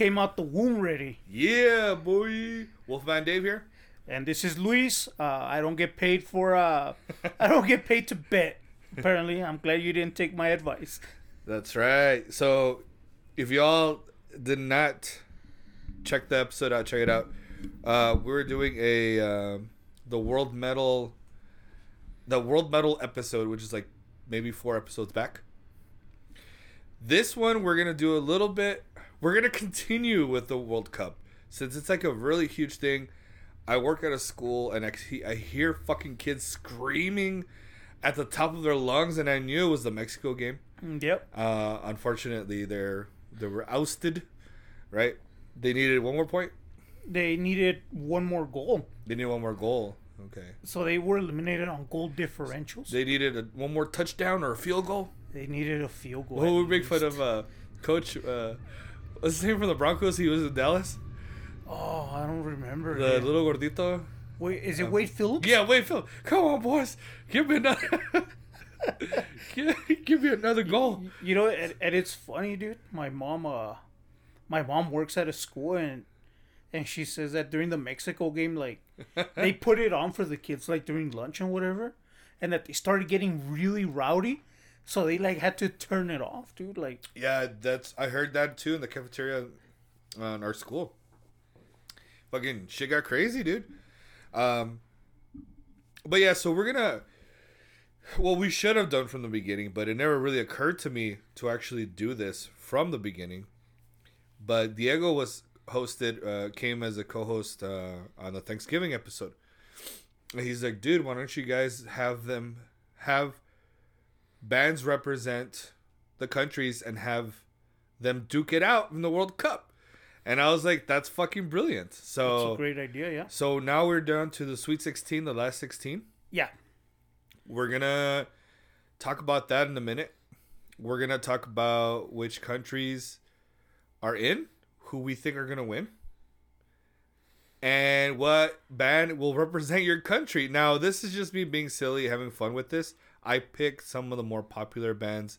came out the womb ready. Yeah, boy. Wolfman Dave here. And this is Luis. Uh, I don't get paid for. Uh, I don't get paid to bet. Apparently, I'm glad you didn't take my advice. That's right. So, if y'all did not check the episode out, check it out. Uh, we were doing a um the world medal, the world medal episode, which is like maybe four episodes back. This one we're gonna do a little bit. We're gonna continue with the World Cup since it's like a really huge thing. I work at a school and I, I hear fucking kids screaming at the top of their lungs, and I knew it was the Mexico game. Mm, Yep. Uh, unfortunately, they're they were ousted. Right? They needed one more point. They needed one more goal, They needed one more goal. Okay. so they were eliminated on goal differentials. They needed a, one more touchdown or a field goal. They needed a field goal. At would make fun of uh, Coach? Uh, what's his name from the Broncos? He was in Dallas. Oh, I don't remember. The it. little gordito. Wait, is it Wade Phillips? Yeah, wait, Phil. Come on, boys. Give me another. give, give me another goal. You know, and, and it's funny, dude. My mom, uh, my mom works at a school, and and she says that during the Mexico game, like they put it on for the kids, like during lunch and whatever, and that they started getting really rowdy, so they like had to turn it off, dude. Like, Yeah, that's I heard that too in the cafeteria on our school. Fucking shit got crazy, dude. Um, but yeah, so we're gonna. Well, we should have done from the beginning, but it never really occurred to me to actually do this from the beginning. But Diego was hosted, uh, came as a co-host uh, on the Thanksgiving episode. And he's like, dude, why don't you guys have them have bands represent the countries and have them duke it out in the World Cup. And I was like, that's fucking brilliant. So a great idea, yeah. so now we're down to the Sweet 16, the last 16. Yeah, We're going to talk about that in a minute. We're going to talk about which countries are in, who we think are going to win, and what band will represent your country. Now, this is just me being silly, having fun with this. I picked some of the more popular bands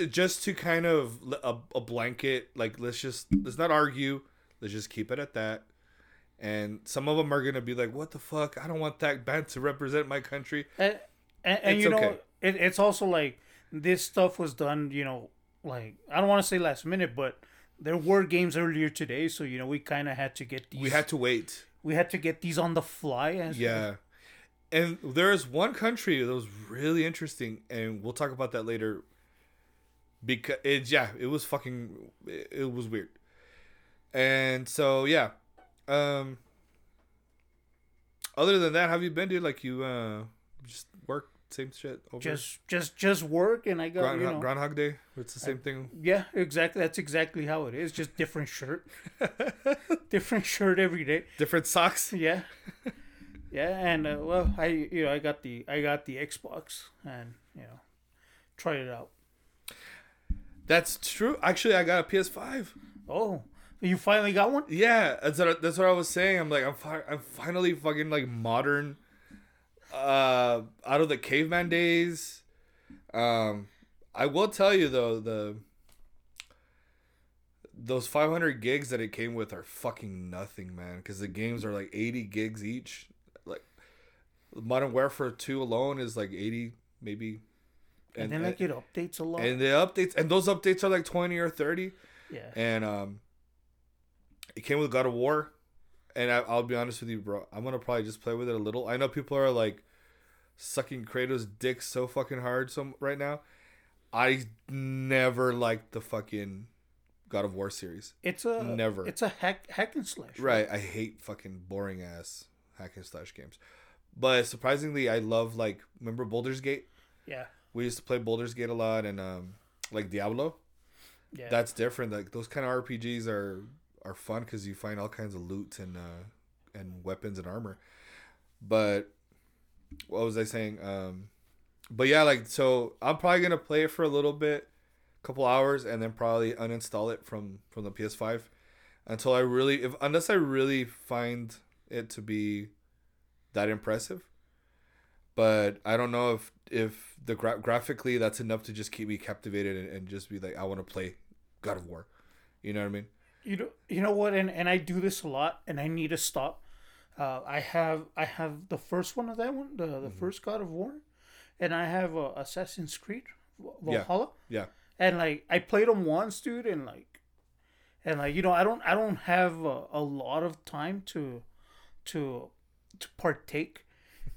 uh, just to kind of a blanket like let's just let's not argue let's just keep it at that and some of them are gonna be like what the fuck i don't want that band to represent my country and and, and you know, okay. it, it's also like this stuff was done, you know, like I don't want to say last minute, but there were games earlier today, so you know we kind of had to get these. we had to wait we had to get these on the fly. As yeah and there is one country that was really interesting and we'll talk about that later because it's yeah it was fucking it, it was weird and so yeah um other than that have you been dude like you uh just work same shit over just just just work, and I got Ground, you know. groundhog day it's the same thing Yeah, exactly. That's exactly how it is. Just different shirt, different shirt every day. different socks Yeah, yeah, and uh, well, I you know I got the I got the Xbox, and you know, tried it out. that's true actually i got a ps5 Oh, you finally got one? Yeah, that's what I, that's what I was saying. I'm like, I'm fi- I'm finally fucking like modern, uh, out of the caveman days. Um, I will tell you though, the those 500 gigs that it came with are fucking nothing, man. Because the games are like 80 gigs each. Modern Warfare 2 alone is like 80, maybe. And, then like it updates a lot. and the updates and those updates are like 20 or 30 yeah, and um, it came with God of War. And I, I'll be honest with you, bro. I'm gonna probably just play with it a little. I know people are like sucking Kratos' dick so fucking hard some right now. I never liked the fucking God of War series. it's a never. It's a hack hack and slash. Right. I hate fucking boring ass hack and slash games. But surprisingly, I love like remember Baldur's Gate. Yeah, We used to play Baldur's Gate a lot, and um, like Diablo. yeah. that's different. Like those kind of RPGs are are fun because you find all kinds of loot and uh, and weapons and armor. But what was I saying? Um, but yeah, like so, I'm probably gonna play it for a little bit, couple hours, and then probably uninstall it from from the PS5 until I really, if unless I really find it to be that impressive. But I don't know if if the gra- graphically that's enough to just keep me captivated and, and just be like I want to play God of War. You know what I mean? You know, you know what, and and I do this a lot, and I need to stop. Uh, I have I have the first one of that one, the the first God of War, and I have uh, Assassin's Creed Yeah. Valhalla, Yeah. and like I played them once, dude, and like, and like you know I don't I don't have a, a lot of time to, to, to partake,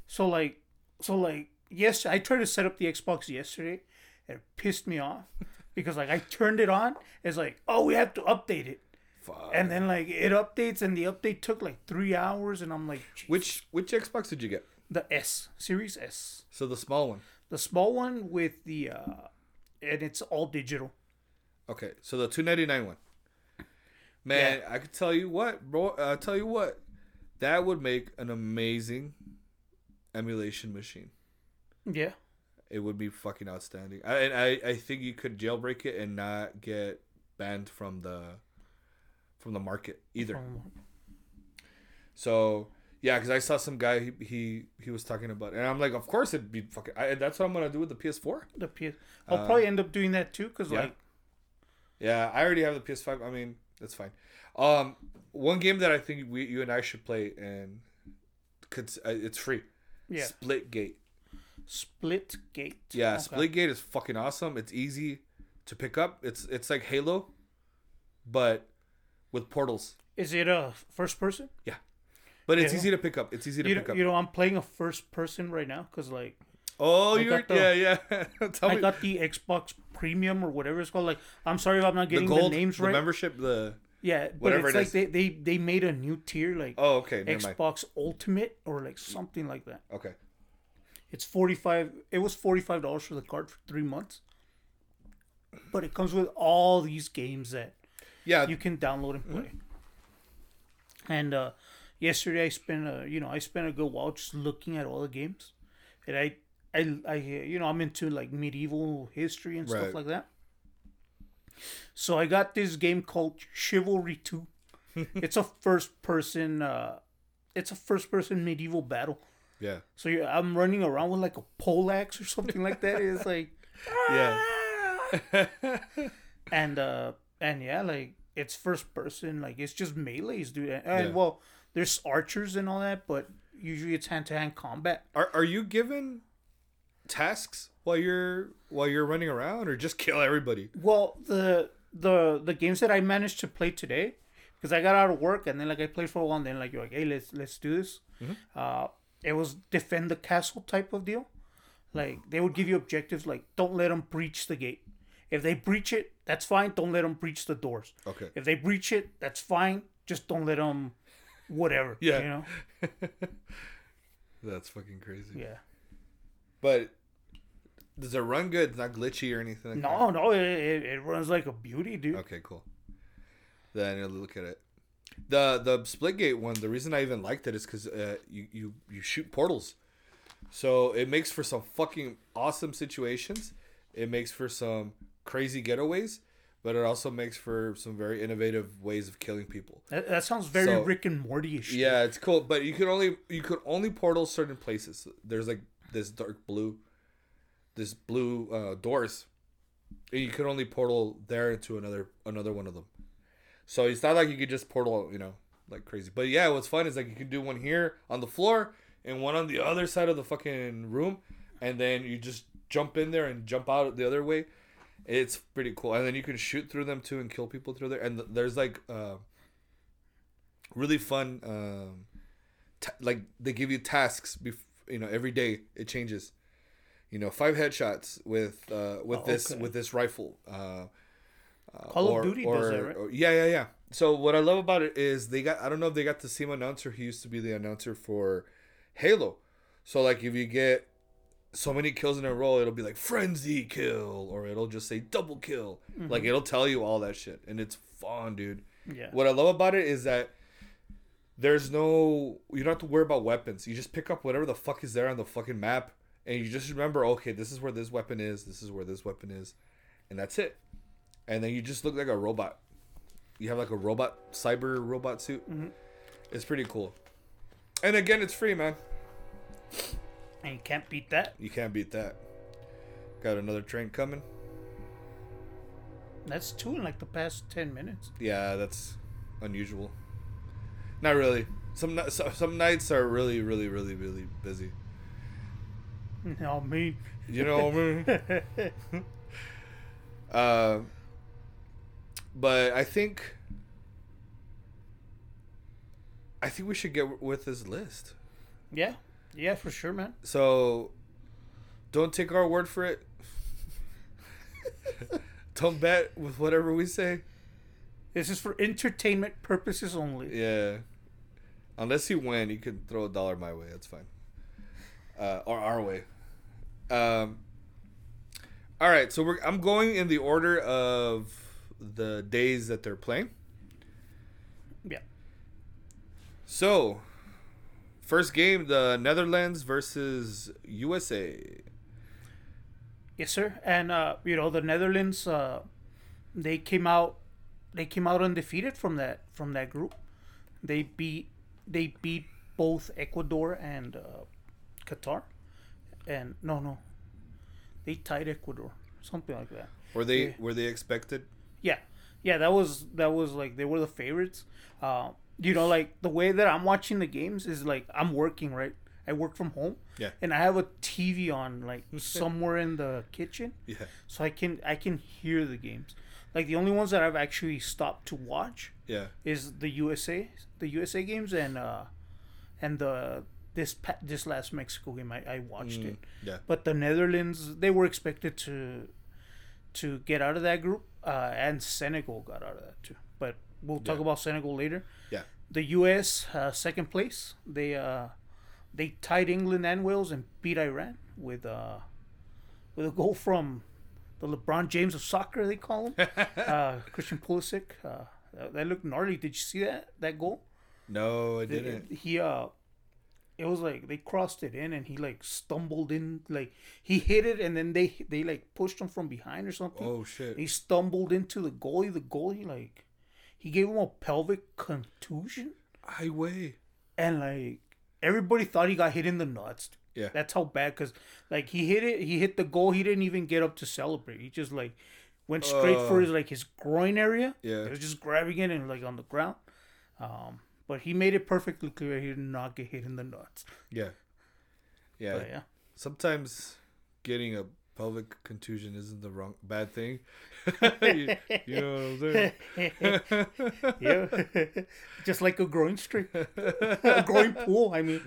so like so like yes I tried to set up the Xbox yesterday, and it pissed me off because like I turned it on, it's like oh we have to update it. Fuck. And then like it updates, and the update took like three hours, and I'm like, which which Xbox did you get? the S Series S, So the small one. the small one with the, uh and it's all digital. Okay, so the two ninety nine one. Man, I could tell you what, bro. I tell you what, that would make an amazing emulation machine. Yeah, It would be fucking outstanding. I, and I I think you could jailbreak it and not get banned from the from the market either. Um, So yeah, because I saw some guy he, he he was talking about, and I'm like, of course it'd be fucking. I, that's what I'm gonna do with the PS4. the PS. I'll Uh, probably end up doing that too, cause yeah. like Yeah, I already have the PS5. I mean, that's fine. Um, one game that I think we you and I should play, and could uh, it's free. yeah, Splitgate. Split Gate. Yeah, Okay. Splitgate is fucking awesome. It's easy to pick up. It's it's like Halo, but with portals. Is it a first person? Yeah, but it's Yeah. easy to pick up. It's easy to You pick know, up. you know, I'm playing a first person right now, cause like oh, I you're the- yeah yeah. Tell I me got the Xbox Premium or whatever it's called. Like, I'm sorry if I'm not getting the, gold, names the right. membership, the yeah, but whatever it's it like is. they, they they made a new tier, like oh okay, never mind. Xbox Ultimate or like something like that. Okay, It's forty five. It was forty five dollars for the card for three months, but it comes with all these games that yeah, you can download and play. And uh, yesterday I spent a you know I spent a good while just looking at all the games, and I I I you know I'm into like medieval history and Right. stuff like that. So I got this game called Chivalry Two. it's a first person. Uh, it's a first person medieval battle. yeah, So I'm running around with like a poleaxe or something like that. It's like yeah. and uh and yeah like it's first person like it's just melees dude and, and Yeah. well there's archers and all that but usually it's hand-to-hand combat Are are you given tasks while you're while you're running around, or just kill everybody? well the the the games that i managed to play today because i got out of work and then like i played for a while and then like you're like hey let's let's do this uh it was defend the castle type of deal like they would give you objectives like don't let them breach the gate if they breach it that's fine don't let them breach the doors Okay. If they breach it, that's fine. Just don't let them, whatever. Yeah. You know. That's fucking crazy. Yeah. But does it run good? It's not glitchy or anything like No, no, it, it, it runs like a beauty, dude. Okay, cool. Then I need to look at it. The the Splitgate one, the reason I even liked it is because uh, you, you you shoot portals, so it makes for some fucking awesome situations. It makes for some crazy getaways, but it also makes for some very innovative ways of killing people. That, that sounds very So- Rick and Morty-ish. Yeah, it's cool, but you could only you could only portal certain places. There's like this dark blue, this blue uh, doors, and you could only portal there into another another one of them. So it's not like you could just portal, you know, like crazy. But yeah, what's fun is like you can do one here on the floor and one on the other side of the fucking room, and then you just jump in there and jump out the other way. It's pretty cool, and then you can shoot through them too and kill people through there. And th- there's like. Uh, really fun um ta like they give you tasks bef- you know every day it changes you know five headshots with uh with Oh, this okay. with this rifle uh uh, Call of Duty does that, right? or- yeah yeah yeah so what i love about it is they got i don't know if they got the same announcer he used to be the announcer for halo so like if you get so many kills in a row it'll be like frenzy kill or it'll just say double kill Mm-hmm. like it'll tell you all that shit and it's fun dude Yeah. what I love about it is that there's no you don't have to worry about weapons. You just pick up whatever the fuck is there on the fucking map and you just remember, okay, this is where this weapon is, this is where this weapon is, and that's it. And then you just look like a robot. You have like a robot cyber robot suit. Mm-hmm. It's pretty cool. And again, it's free, man. And you can't beat that. You can't beat that. Got another train coming. That's two in like the past ten minutes. Yeah, that's unusual. Not really. Some some nights are really, really, really, really busy. No, me. You know what I mean? uh, but I think I think we should get with this list. yeah, yeah, for sure, man. So don't take our word for it. don't bet with whatever we say. This is for entertainment purposes only. Yeah. Unless you win, you can throw a dollar my way. That's fine. Uh, or our way. Um. All right, so we're I'm going in the order of the days that they're playing. Yeah. So, first game, the Netherlands versus USA. Yes, sir. And uh, you know the Netherlands, uh, they came out, they came out undefeated from that from that group. They beat they beat both Ecuador and uh, Qatar, and no, no, they tied Ecuador, something like that. Were they Yeah. were they expected? Yeah, yeah, that was that was like they were the favorites. Uh, you know, like the way that I'm watching the games is like I'm working right. I work from home. Yeah. And I have a TV on like somewhere in the kitchen, Yeah. so I can I can hear the games. Like the only ones that I've actually stopped to watch Yeah. is the USA the USA games and uh and the this this last Mexico game I, I watched it. Yeah. But the Netherlands, they were expected to to get out of that group, uh, and Senegal got out of that too. But we'll talk Yeah. about Senegal later. Yeah. The U.S. Uh, second place. They uh, they tied England and Wales and beat Iran with uh, with a goal from the LeBron James of soccer. They call him uh, Christian Pulisic. Uh, that- that looked gnarly. Did you see that that goal? No, I didn't. He uh it was like they crossed it in and he like stumbled in like he hit it and then they they like pushed him from behind or something. Oh shit. He stumbled into the goalie. The goalie like he gave him a pelvic contusion I weigh. and like everybody thought he got hit in the nuts. Yeah. That's how bad because like he hit it, he hit the goal. He didn't even get up to celebrate. He just like went straight for Uh. his like his groin area. Yeah. He was just grabbing it and like on the ground. Um, but he made it perfectly clear he did not get hit in the nuts. Yeah. Yeah. But yeah, Sometimes getting a pelvic contusion isn't the wrong bad thing. you, you know what I'm saying? yeah, just like a groin streak, a groin pool. I mean,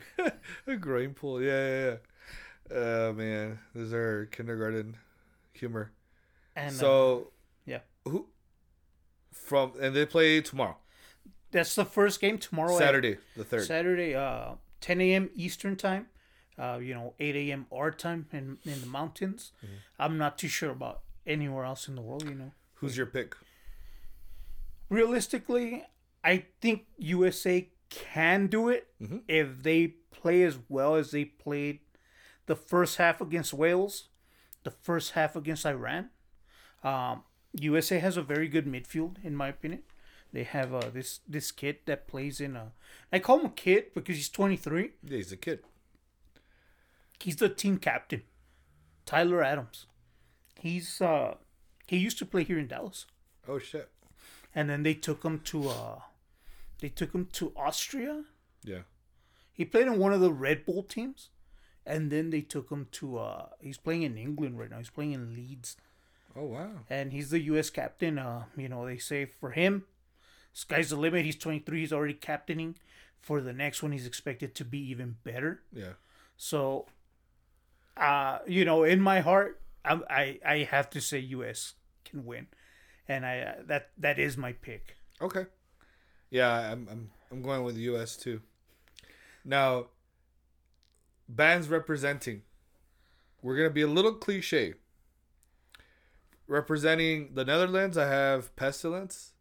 a groin pool, Yeah, yeah, yeah. Oh man, those are kindergarten humor. and uh, so yeah, who from and they play tomorrow, that's the first game tomorrow. at- Saturday the third. Saturday, uh, 10 a.m. Eastern time. Uh, you know, 8 a.m. our time in in the mountains. Mm-hmm. I'm not too sure about anywhere else in the world. You know, Who's your pick? realistically, I think USA can do it Mhm. if they play as well as they played the first half against Wales, the first half against Iran. Um, USA has a very good midfield, in my opinion. They have uh, this this kid that plays in a. I call him a kid because he's 23. Yeah, he's a kid. He's the team captain, Tyler Adams. He's uh he used to play here in Dallas, Oh shit. and then they took him to uh they took him to Austria. Yeah. He played in one of the Red Bull teams, and then they took him to uh he's playing in England right now. He's playing in Leeds, Oh wow. and he's the U.S. captain. Uh, you know they say for him, sky's the limit. He's 23. He's already captaining. For the next one, he's expected to be even better. Yeah. So, uh, you know, in my heart, I I, I have to say U.S. can win, and I uh, that that is my pick. Okay. Yeah, I'm I'm I'm going with the US too. Now bands representing. We're gonna be a little cliche. Representing the Netherlands, I have Pestilence.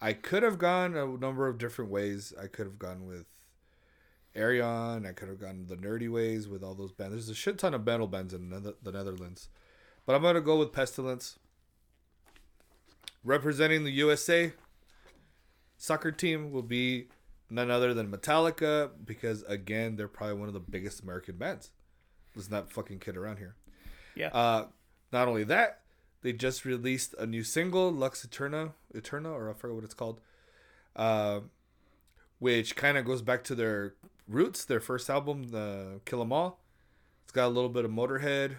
I could have gone a number of different ways. I could have gone with Ayreon. I could have gone the nerdy ways with all those bands. There's a shit ton of metal bands in the Netherlands. But I'm gonna go with Pestilence. Representing the USA, soccer team will be none other than Metallica because again they're probably one of the biggest American bands. Let's not fucking kid around here. Yeah. Uh, not only that, they just released a new single, Lux Eterna, Eterna, or I forget what it's called, uh, which kind of goes back to their roots, their first album, the Kill 'Em All. It's got a little bit of Motorhead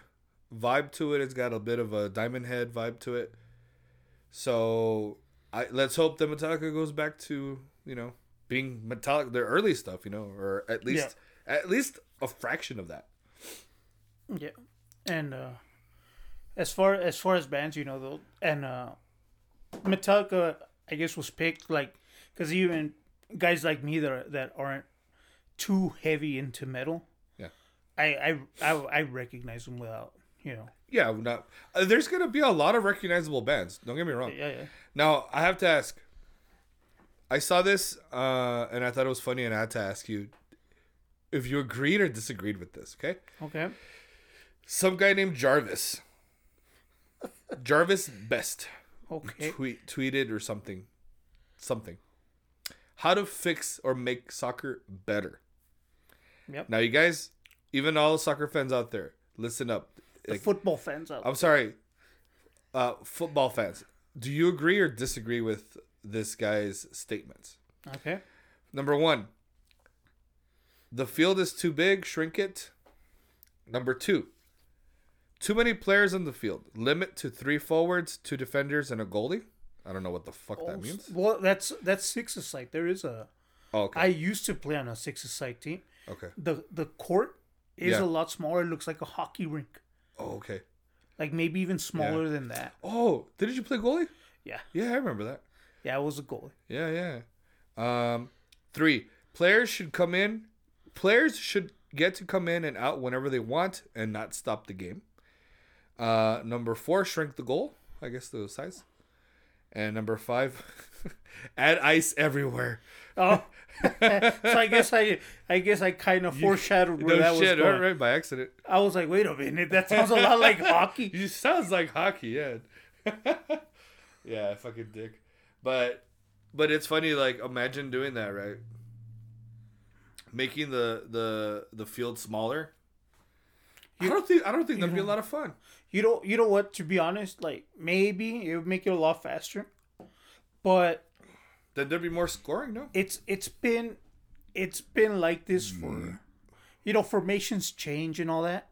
vibe to it. It's got a bit of a Diamond Head vibe to it. So I let's hope that Metallica goes back to you know being Metallica, their early stuff, you know, or at least at least a fraction of that. Yeah, and uh, as far as far as bands, you know, though, and uh, Metallica, I guess, was picked like because even guys like me that are, that aren't too heavy into metal, Yeah. I I I, I recognize them without you know, Yeah, not, uh, there's gonna be a lot of recognizable bands. Don't get me wrong. yeah yeah Now I have to ask. I saw this uh, and I thought it was funny, and I had to ask you if you agreed or disagreed with this. Okay, okay some guy named Jarvis, Jarvis Best, okay tweet tweeted or something, something. How to fix or make soccer better. Yep. Now you guys, even all the soccer fans out there, listen up. the Like, football fans out. I'm sorry, uh, football fans. Do you agree or disagree with this guy's statements? okay Number one, the field is too big, shrink it. Number two, too many players on the field. Limit to three forwards, two defenders, and a goalie. I don't know what the fuck that means. Well, that's that's six a side. There is a. Oh, okay. I used to play on a six a side team. okay. the The court is Yeah. a lot smaller. It looks like a hockey rink, Oh, okay. like maybe even smaller than that. Oh, didn't you play goalie? Yeah, Yeah, I remember that. yeah, it was a goalie. Yeah, yeah. Um, three players should come in. Players should get to come in and out whenever they want and not stop the game. Uh, number four, shrink the goal. I guess the size. And number five, add ice everywhere. Oh, so I guess I I guess I kind of foreshadowed where no that shit, was going. right, by accident. I was like, wait a minute, that sounds a lot like hockey. You sounds like hockey, yeah. yeah, fucking dick. But but it's funny, like imagine doing that, right? Making the the the field smaller. I don't think I don't think that'd be a lot of fun. You know, you know what? To be honest, like maybe it would make it a lot faster, but Then there'd be more scoring, no? it's it's been it's been like this Mm. for you know formations change and all that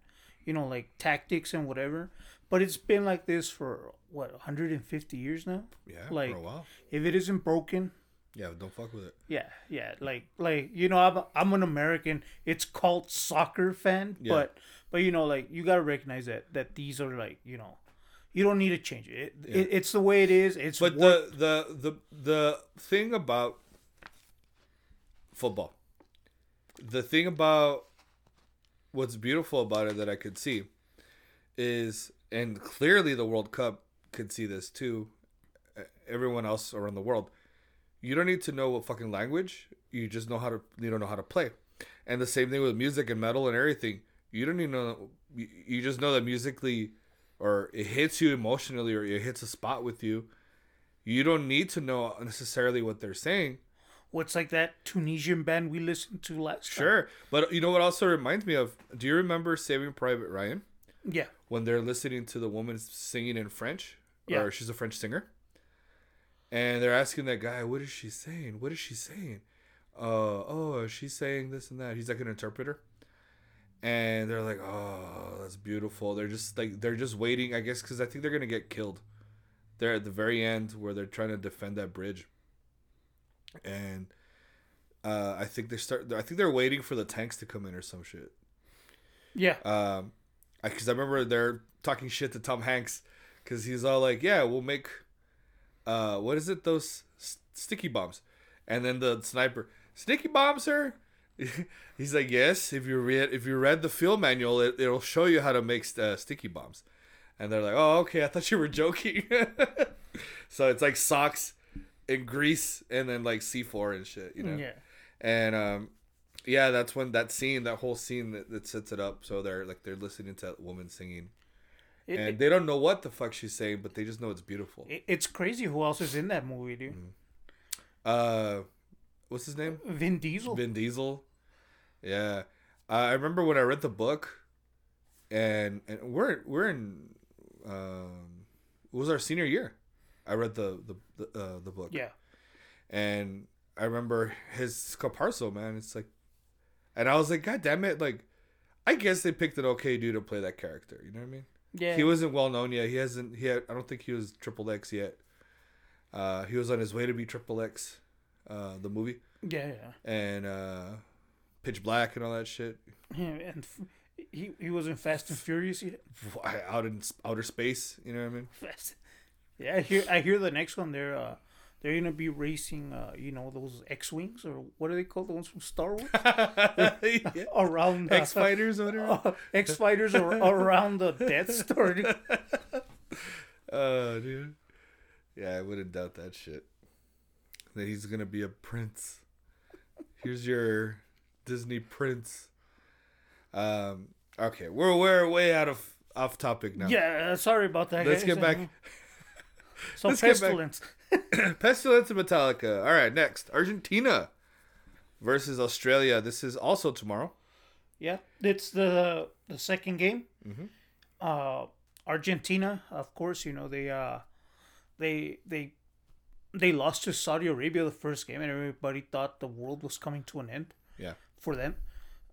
you know like tactics and whatever but it's been like this for what 150 years now Yeah, like- for a while. if it isn't broken Yeah, don't fuck with it. yeah yeah like like you know i'm, I'm an american it's called soccer fan Yeah. but but you know like you gotta recognize that that these are like you know you don't need to change it, it, it it's the way it is it's But the the the the thing about football, the thing about what's beautiful about it that I could see is, and clearly the World Cup could see this too. Everyone else around the world, you don't need to know what fucking language. You just know how to. You don't know how to play, and the same thing with music and metal and everything. You don't even know. You, just know that musically, or it hits you emotionally, or it hits a spot with you. You don't need to know necessarily what they're saying. what's like that tunisian band we listened to last time. Sure, but you know what also reminds me of? Do you remember Saving Private Ryan yeah when they're listening to the woman singing in French, Yeah. or she's a French singer, and they're asking that guy, "What is she saying? What is she saying?" Uh, oh, she's saying this and that. He's like an interpreter, and they're like, "Oh, that's beautiful." They're just like they're just waiting, I guess, because I think they're gonna get killed. They're at the very end where they're trying to defend that bridge, and uh, I think they start. I think they're waiting for the tanks to come in or some shit. yeah Um, because I, remember they're talking shit to Tom Hanks because he's all like, "Yeah, we'll make, uh, what is it? Those s- sticky bombs," and then the sniper, "Sticky bombs, sir." he's like, "Yes. If you read if you read the field manual, it it'll show you how to make uh, sticky bombs." And they're like, "Oh, okay. I thought you were joking." so it's like socks and grease, and then like C four and shit, you know yeah and um yeah that's when that scene that whole scene that, that sets it up so they're like they're listening to that woman singing It- and they don't know what the fuck she's saying but they just know it's beautiful It- It's crazy who else is in that movie, dude. Mm. uh what's his name Vin Diesel. vin diesel yeah uh, i remember when i read the book and and we're we're in um it was our senior year. I read the the the, uh, the book. Yeah. and I remember his Caparzo, man. It's like, and I was like, God damn it! Like, I guess they picked an okay dude to play that character. You know what I mean? Yeah. He wasn't well known yet. He hasn't. He had, I don't think he was Triple X yet. Uh, he was on his way to be Triple X, uh, the movie, yeah, yeah. and uh, Pitch Black and all that shit. Yeah, and f- he he was in Fast and Furious yet. Out in outer space. You know what I mean? Fast. Yeah, I hear I hear the next one they're uh they're gonna be racing uh you know those X wings or what are they called the ones from Star Wars yeah. around uh, X Fighters or whatever. X fighters ar- around the Death Star. Oh, dude. Yeah, I wouldn't doubt that shit. That he's gonna be a prince. Here's your Disney prince. Um. Okay, we're we're way out of off topic now. Yeah, sorry about that. Let's get back. So let's pestilence. Pestilence and Metallica. All right, next Argentina versus Australia. This is also tomorrow. Yeah, it's the the second game. Mhm. Uh, Argentina, of course, you know they uh, they they they lost to Saudi Arabia the first game, and everybody thought the world was coming to an end Yeah. For them.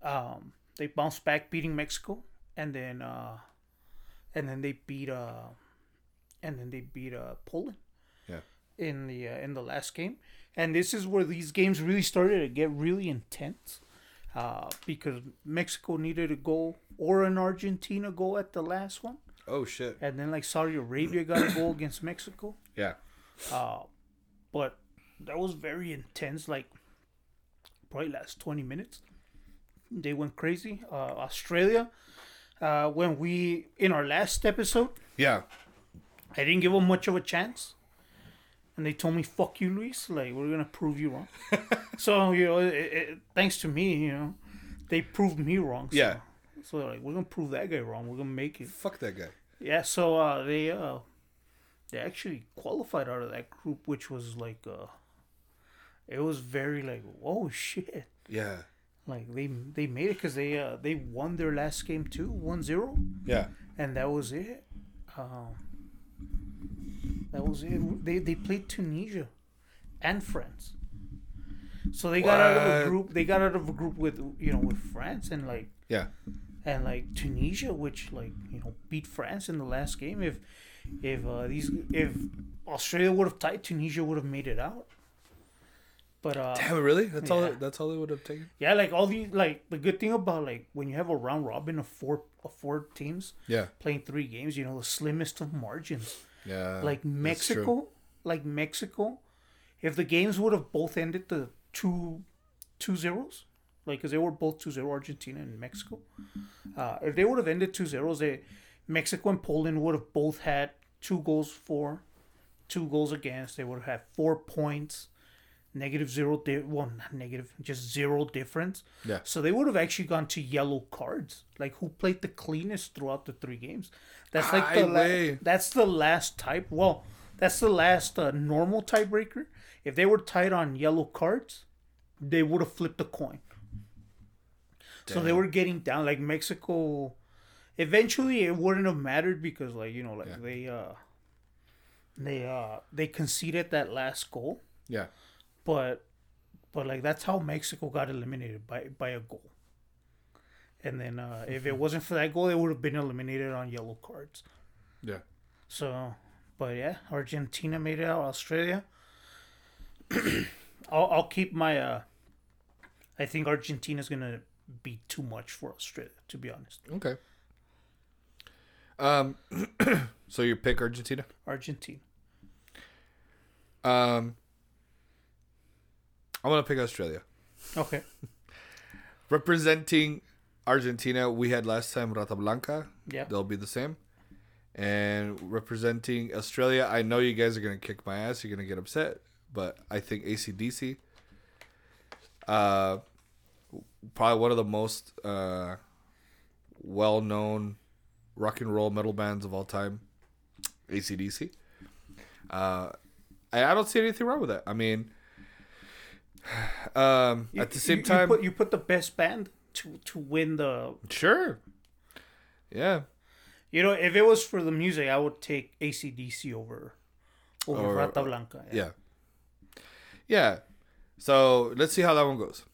Um, they bounced back, beating Mexico, and then uh, and then they beat uh, and then they beat uh, Poland. Yeah. In the uh, in the last game, and this is where these games really started to get really intense, uh, because Mexico needed a goal or an Argentina goal at the last one, Oh shit. and then like Saudi Arabia got a goal against Mexico. Yeah. Uh, but that was very intense. Like probably last twenty minutes, they went crazy. Uh, Australia, uh, when we in our last episode, Yeah. I didn't give them much of a chance, and they told me "fuck you, Luis." Like we're gonna prove you wrong. so you know, it, it, thanks to me, you know, they proved me wrong. So, Yeah. So they're like, we're gonna prove that guy wrong. We're gonna make it. Fuck that guy. Yeah, so uh, they uh, they actually qualified out of that group, which was like uh, it was very like whoa shit, Yeah. like they they made it because they uh they won their last game too, 1-0, Yeah. and that was it. Um, that was it. They they played Tunisia and France, so they got out of a group. They got out of a group with you know with France and like Yeah. and like Tunisia, which like you know beat France in the last game. If if uh, these if Australia would have tied, Tunisia would have made it out. But uh, Damn, really? That's all. That's all they would have taken. yeah, like all the like the good thing about like when you have a round robin of four of four teams Yeah. playing three games, you know the slimmest of margins. Yeah. like. Mexico, like Mexico, if the games would have both ended the two two zeros, like because they were both 2-0 Argentina and Mexico. Uh, if they would have ended 2 zeros, they Mexico and Poland would have both had two goals for, two goals against. They would have had four points, negative zero. Di- well, not negative, just zero difference. Yeah. So they would have actually gone to yellow cards. Like who played the cleanest throughout the three games? That's like the la- that's the last type. Well, that's the last uh, normal tiebreaker. If they were tied on yellow cards, they would have flipped a coin. So they were getting down like Mexico. Eventually, it wouldn't have mattered because, like you know, like Yeah. they uh, they uh, they conceded that last goal, Yeah. But but like that's how Mexico got eliminated by by a goal. And then uh, if it wasn't for that goal, they would have been eliminated on yellow cards. Yeah. So, but yeah, Argentina made it out. Australia. I'll I'll keep my. uh I think Argentina's gonna be too much for Australia, to be honest. Okay. Um. so you pick Argentina. Argentina. Um. I'm gonna pick Australia. Okay. Representing Argentina, we had last time Rata Blanca. Yeah. They'll be the same. And representing Australia, I know you guys are gonna kick my ass. You're gonna get upset, but I think ACDC. Uh, probably one of the most uh, well-known rock and roll metal bands of all time. ACDC. Uh, I, I don't see anything wrong with that. I mean, um, You- at the same you- time, you put, you put the best band to to win the. Sure. Yeah. You know, if it was for the music, I would take ACDC over over Or- Rata Blanca. Yeah. Yeah. So let's see how that one goes.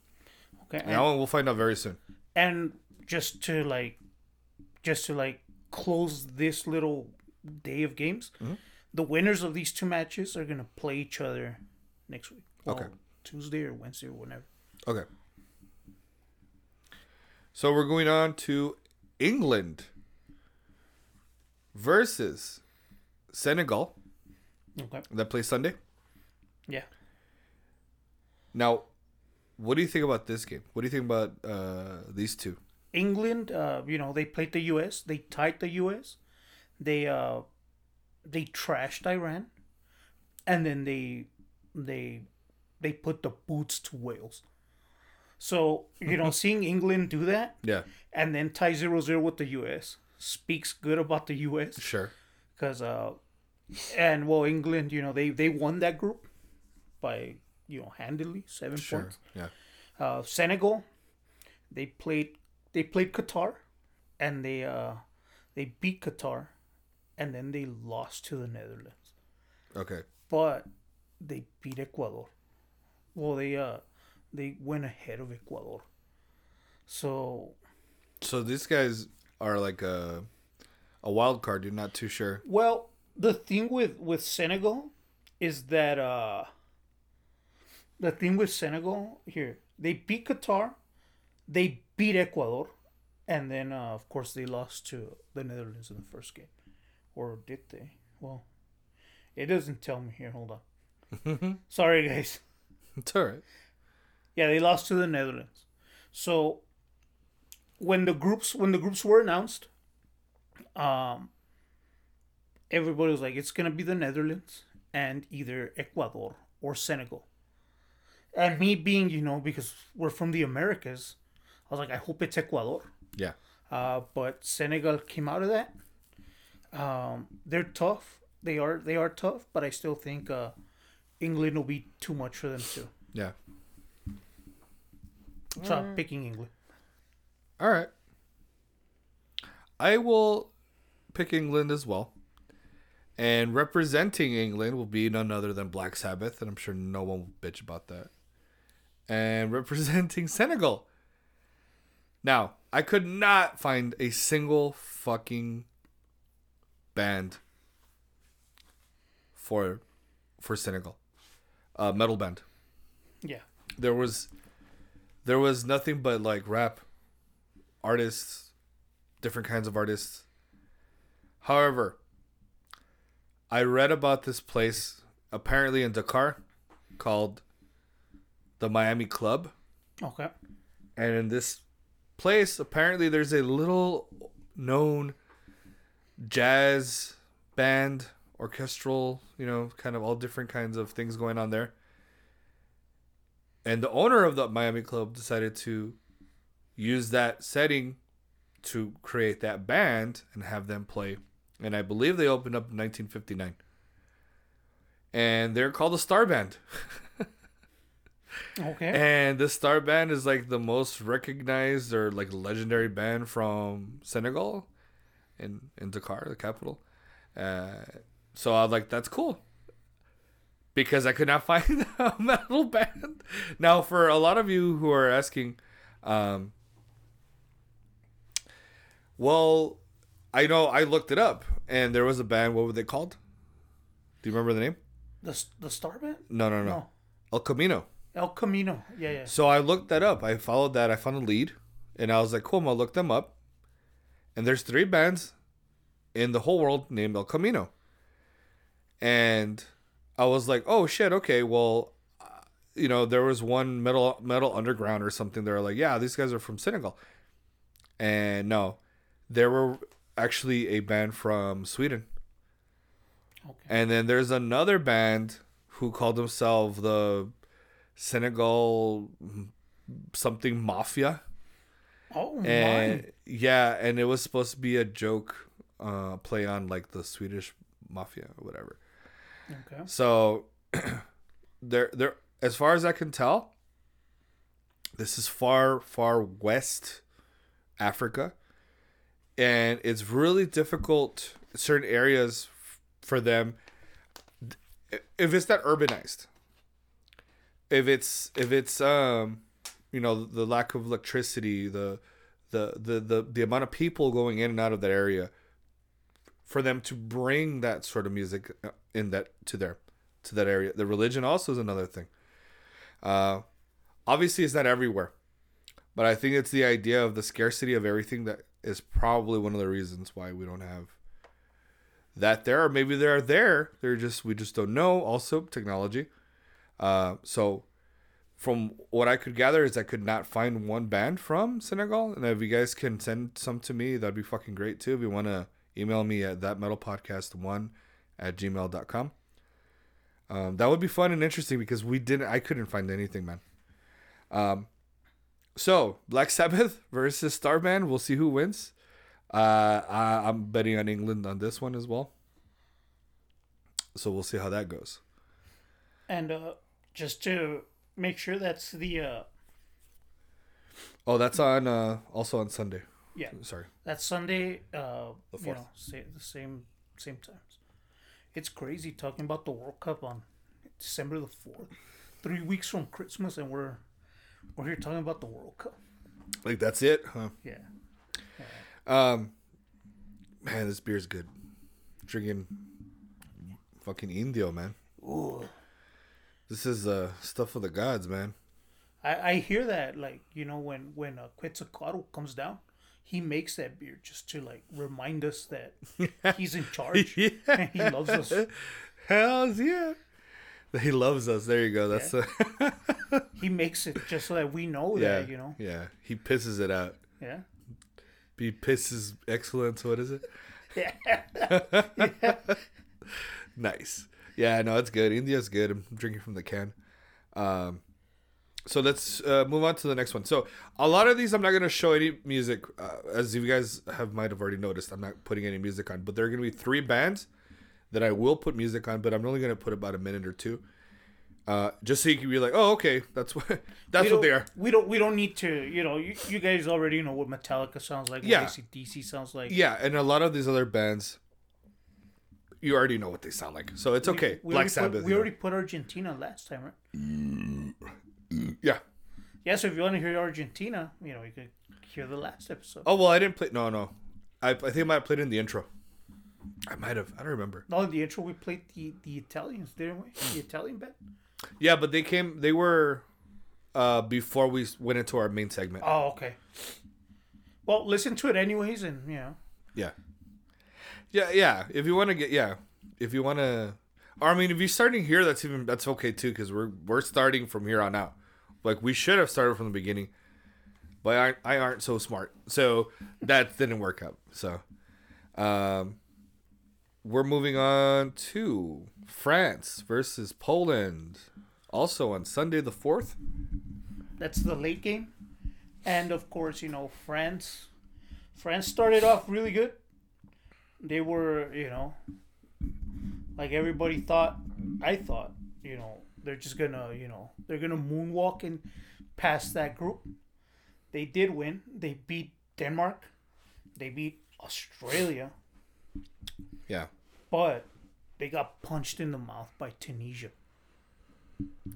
Okay. that And, one we'll find out very soon. and just to like, just to like close this little day of games, Mm-hmm. the winners of these two matches are gonna play each other next week. Okay. Tuesday or Wednesday or whenever. Okay. So we're going on to England versus Senegal Okay. that plays Sunday. Yeah. Now, what do you think about this game? What do you think about uh, these two? England, uh, you know, they played the U.S. They tied the U.S. They uh, they trashed Iran, and then they they they put the boots to Wales. So you know, seeing England do that Yeah, and then tie 0-0 with the U.S. speaks good about the U.S. sure. because uh, and well, England, you know, they they won that group by you know handily seven Sure. points. Yeah. Uh, Senegal, they played they played Qatar, and they uh they beat Qatar, and then they lost to the Netherlands, Okay. but they beat Ecuador. Well, they uh they went ahead of Ecuador. So So these guys are like a a wild card. You're not too sure. well, the thing with with Senegal is that uh the thing with Senegal here they beat Qatar, they beat Ecuador, and then uh, of course they lost to the Netherlands in the first game, or did they? Well, it doesn't tell me here. Hold on. Sorry, guys. It's all right. Yeah, they lost to the Netherlands. So when the groups when the groups were announced, um, everybody was like, it's gonna be the Netherlands and either Ecuador or Senegal. And me being, you know, because we're from the Americas, I was like, I hope it's Ecuador. Yeah. Uh, but Senegal came out of that. Um, they're tough. They are they are tough, but I still think uh, England will be too much for them too. Yeah. So I'm mm. picking England. All right. I will pick England as well. And representing England will be none other than Black Sabbath, and I'm sure no one will bitch about that. And representing Senegal. Now, I could not find a single fucking band for for Senegal. Uh metal band Yeah. there was there was nothing but like rap artists different kinds of artists however i read about this place apparently in dakar called the miami club Okay. and in this place apparently there's a little known jazz band orchestral you know kind of all different kinds of things going on there and the owner of the miami club decided to use that setting to create that band and have them play and i believe they opened up in 1959 and they're called the star band Okay. and the Star Band is like the most recognized or like legendary band from Senegal, in in Dakar, the capital. Uh, so I was like, that's cool. Because I could not find a metal band. Now, for a lot of you who are asking, um, well, I know I looked it up, and there was a band. What were they called? Do you remember the name? the the Star Band? No, no, no. No. El Camino. El Camino. Yeah, yeah. So I looked that up. I followed that. I found a lead, and I was like, "Cool, I'm gonna look them up." And there's three bands in the whole world named El Camino. And I was like, "Oh shit, okay. Well, uh, you know, there was one metal metal underground or something. They're like, yeah, these guys are from Senegal." And no, there were actually a band from Sweden. Okay. And then there's another band who called themselves the Senegal something Mafia. Oh And my. yeah, and it was supposed to be a joke uh play on like the Swedish mafia or whatever. Okay. So there there as far as I can tell, this is far far west Africa and it's really difficult certain areas for them if it's not urbanized. If it's if it's um you know the lack of electricity, the the the the, the amount of people going in and out of that area for them to bring that sort of music uh, in that to their to that area. The religion also is another thing. Uh obviously it's not everywhere. But I think it's the idea of the scarcity of everything that is probably one of the reasons why we don't have that there, or maybe they're there. They're just we just don't know. Also, technology. Uh, so, from what I could gather is I could not find one band from Senegal, and if you guys can send some to me, that'd be fucking great too. If you want to email me at that metal podcast one at gmail.com. Um, that would be fun and interesting because we didn't. I couldn't find anything, man. Um, so Black Sabbath versus Starman. We'll see who wins. Uh, I, I'm betting on England on this one as well. So we'll see how that goes. And uh, just to make sure that's the uh, Oh, that's on uh, also on Sunday. Yeah Sorry. that's Sunday. Uh, The you know, say, the same same times. It's crazy talking about the World Cup on December the fourth, three weeks from Christmas, and we're we're here talking about the World Cup. Like that's it, huh? Yeah, Um, man, this beer's good. Drinking fucking Indio, man. Ooh. This is uh stuff of the gods, man. I, I hear that like you know when when uh, Quetzalcoatl comes down, he makes that beer just to like remind us that he's in charge. Yeah. he loves us. Hells yeah. He loves us. There you go. That's uh, He makes it just so that we know yeah. that you know. Yeah. He pisses it out. Yeah. He pisses excellence. What is it? Yeah. Nice. Yeah, no, it's good. Indio's good. I'm drinking from the can. Um, so let's uh, move on to the next one. So a lot of these, I'm not gonna show any music, uh, as you guys have might have already noticed. I'm not putting any music on, but there are gonna be three bands that I will put music on, but I'm only gonna put about a minute or two, uh, just so you can be like, oh, okay, that's what that's what they are. We don't. We don't need to. You know, you, you guys already know what Metallica sounds like. Yeah. What ACDC sounds like. Yeah, and a lot of these other bands, you already know what they sound like, so it's okay. We Black Sabbath. Put, we already put Argentina last time, right? Yeah. Yeah. So if you want to hear Argentina, you know, you could hear the last episode. Oh well, I didn't play. No, no. I, I think I might have played in the intro. I might have. I don't remember. No, in the intro we played the the Italians, didn't we? The Italian band. Yeah, but they came. They were uh before we went into our main segment. Oh, okay. Well, listen to it anyways, and you know, Yeah. Yeah, yeah. If you want to get, yeah. If you want to, I mean, if you're starting here, that's even that's okay too, because we're we're starting from here on out. Like we should have started from the beginning, but I I aren't so smart, so that didn't work out. So, um, we're moving on to France versus Poland, also on Sunday the fourth. that's the late game, and of course, you know, France. France started off really good. They were, you know, like everybody thought. I thought, you know, they're just gonna, you know, they're gonna moonwalk and pass that group. They did win. They beat Denmark. They beat Australia. Yeah, but they got punched in the mouth by Tunisia.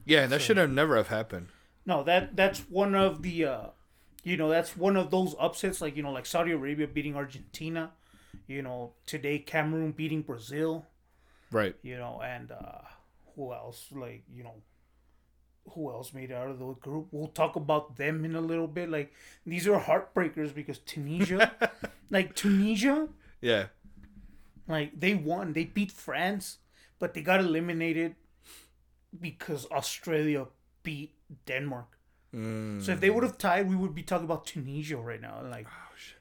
yeah, that should have never have happened. No, that that's one of the uh you know, that's one of those upsets like, you know, like Saudi Arabia beating Argentina, you know, today Cameroon beating Brazil, Right. you know, and uh who else like, you know, who else made it out of the group? We'll talk about them in a little bit. Like these are heartbreakers because Tunisia, like Tunisia, Yeah. Like they won, they beat France, but they got eliminated because Australia beat Denmark. Mm. So if they would have tied, we would be talking about Tunisia right now. Like,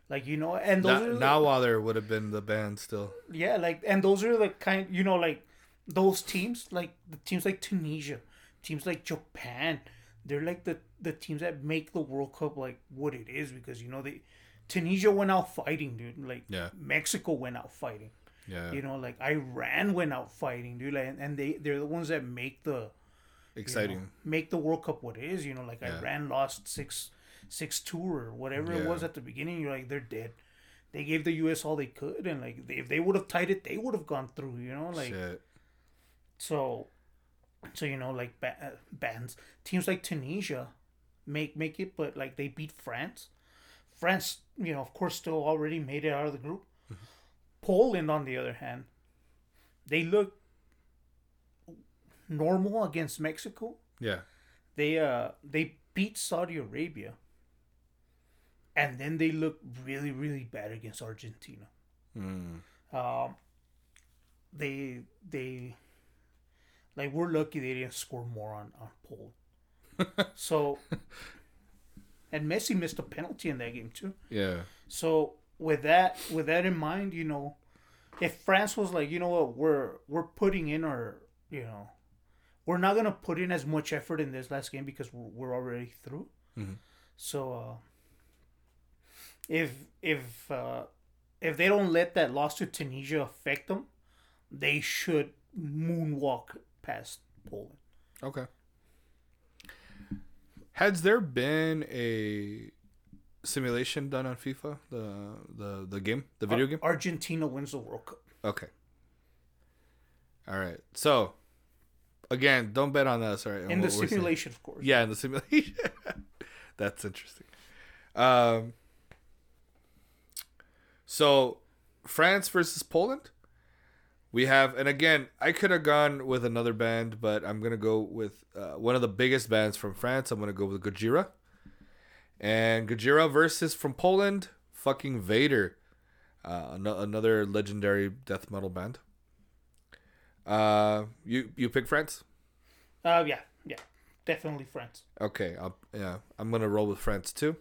like you know, and those Now, are the, now while there would have been the band still. yeah, like and those are the kind you know like those teams like the teams like Tunisia, teams like Japan. They're like the the teams that make the World Cup like what it is because you know they Tunisia went out fighting, dude. Like Yeah. Mexico went out fighting. Yeah. You know, like Iran went out fighting, dude. Like, and they they're the ones that make the you know, Exciting. make the World Cup what it is. You know, like Yeah. Iran lost six six two or whatever it was at the beginning. You're like they're dead. they gave the U.S. all they could, and like if they would have tied it, they would have gone through. You know, like Shit. So, so you know, like ba- uh, bands, teams like Tunisia make make it, but like they beat France. France, you know, of course, still already made it out of the group. Poland, on the other hand, they look normal against Mexico. Yeah. They uh they beat Saudi Arabia, and then they look really really bad against Argentina. Mm. Um, they they like we're lucky they didn't score more on on Poland. so, and Messi missed a penalty in that game too. Yeah. So with that with that in mind, you know, if France was like, you know what, we're we're putting in our, you know, we're not gonna put in as much effort in this last game because we're, we're already through. Mhm. So uh, if if uh, if they don't let that loss to Tunisia affect them, they should moonwalk past Poland. Okay. Has there been a simulation done on FIFA, the the the game, the video game? Argentina wins the World Cup. Okay. All right. So, again, don't bet on us. All right. In the simulation, of course. Yeah, in the simulation. That's interesting. Um. So, France versus Poland. We have, and again, I could have gone with another band, but I'm gonna go with uh, one of the biggest bands from France. I'm gonna go with Gojira. And Gojira versus from Poland, fucking Vader, uh, an- another legendary death metal band. Uh, you you pick France? Uh, yeah, yeah, definitely France. Okay, I'll, yeah, I'm gonna roll with France too.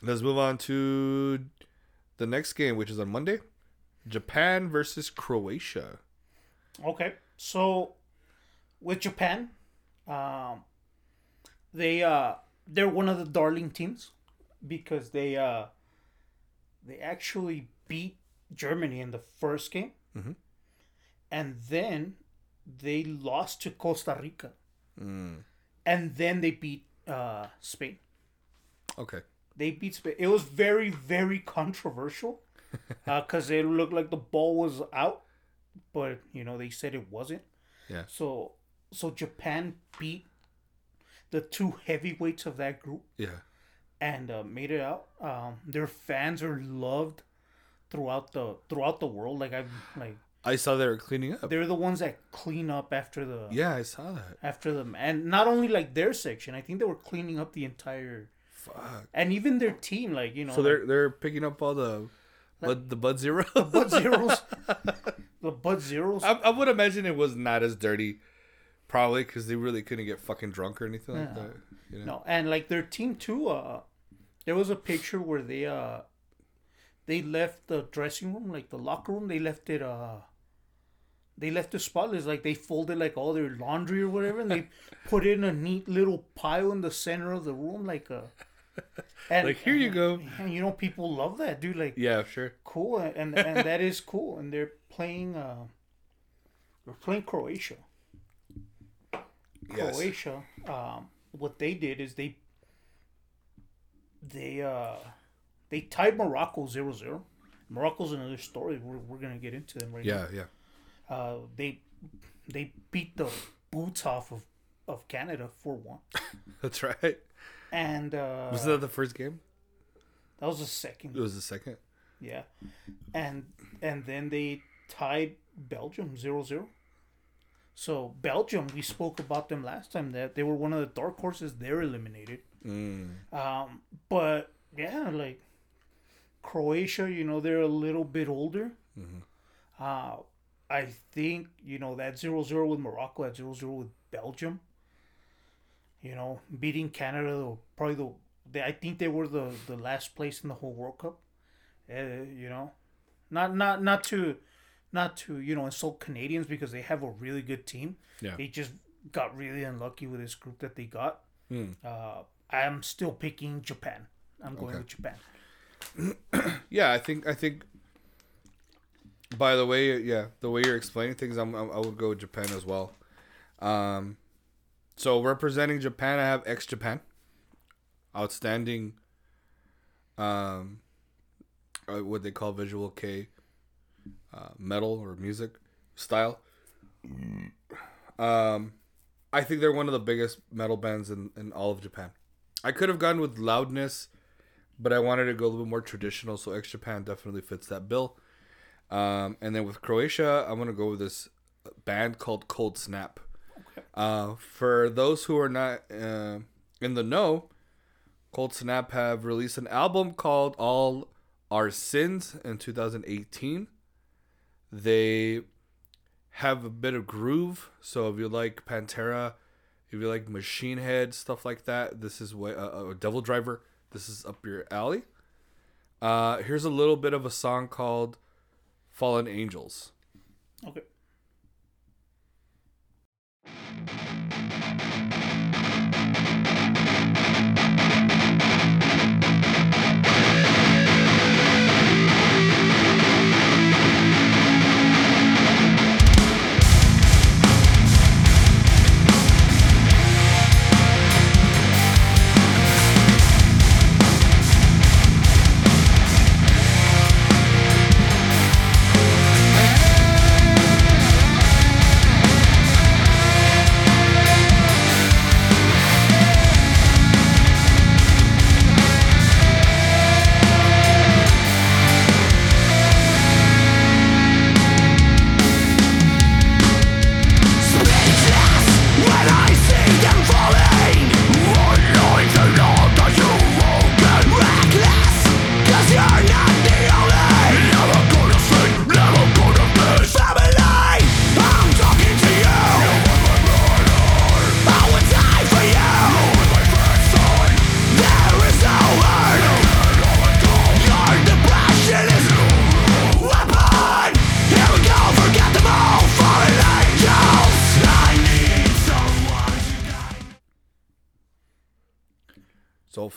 Let's move on to the next game, which is on Monday. Japan versus Croatia. Okay, so with Japan, um, they uh they're one of the darling teams because they uh they actually beat Germany in the first game, Mhm. and then they lost to Costa Rica, Mm, and then they beat uh Spain. okay. They beat Spain. It was very very controversial because it looked like the ball was out, but you know they said it wasn't. Yeah. So so Japan beat the two heavyweights of that group Yeah. and uh, made it out. Um, their fans are loved throughout the throughout the world. Like I've like I saw they were cleaning up. they're the ones that clean up after the Yeah, I saw that. after them, and not only like their section. I think they were cleaning up the entire Fuck. and even their team. Like you know, So they're they're picking up all the Bud, the Bud Zero. Bud Zeros, the Bud Zeros. I, I would imagine it was not as dirty, probably because they really couldn't get fucking drunk or anything like that. You know? No, and like their team too. Uh, there was a picture where they uh, they left the dressing room, like the locker room. They left it uh, they left it spotless. Like they folded like all their laundry or whatever, and they put it in a neat little pile in the center of the room, like a. And, Like, here you go. And you know people love that, dude. Like Yeah, sure. cool, and and that is cool. And they're playing. Uh, they're playing Croatia. Yes. Croatia, um, what they did is they they uh they tied Morocco 0-0. Morocco's another story. We're, we're gonna get into them right Yeah, yeah. now. Uh, they they beat the boots off of, of Canada four one, That's right. And uh, Was that the first game? that was the second. It was the second. Yeah, and and then they tied Belgium 0-0. So Belgium, we spoke about them last time that they were one of the dark horses. They're eliminated. Mm. Um, but yeah, like Croatia, you know, they're a little bit older. Uh, I think you know that 0-0 with Morocco, that 0-0 with Belgium. You know, beating Canada, probably the they, I think they were the the last place in the whole World Cup. Uh, you know, not not not to not to you know insult Canadians because they have a really good team. Yeah. They just got really unlucky with this group that they got. Hmm. Uh, I'm still picking Japan. I'm going Okay. with Japan. Yeah, I think I think. By the way, yeah, the way you're explaining things, I'm, I'm I would go with Japan as well. Um, so representing Japan, I have X Japan. Outstanding. Um, uh, what they call visual kei uh, metal or music style. Um, I think they're one of the biggest metal bands in, in all of Japan. I could have gone with loudness, but I wanted to go a little bit more traditional, so X Japan definitely fits that bill. Um, and then with Croatia, I'm gonna go with this band called Cold Snap. Uh, for those who are not uh, in the know, Cold Snap have released an album called All Our Sins in 2018. They have a bit of groove, so if you like Pantera, if you like Machine Head stuff like that, this is what uh, Devil Driver. This is up your alley. Uh, here's a little bit of a song called Fallen Angels. Okay. Thank you.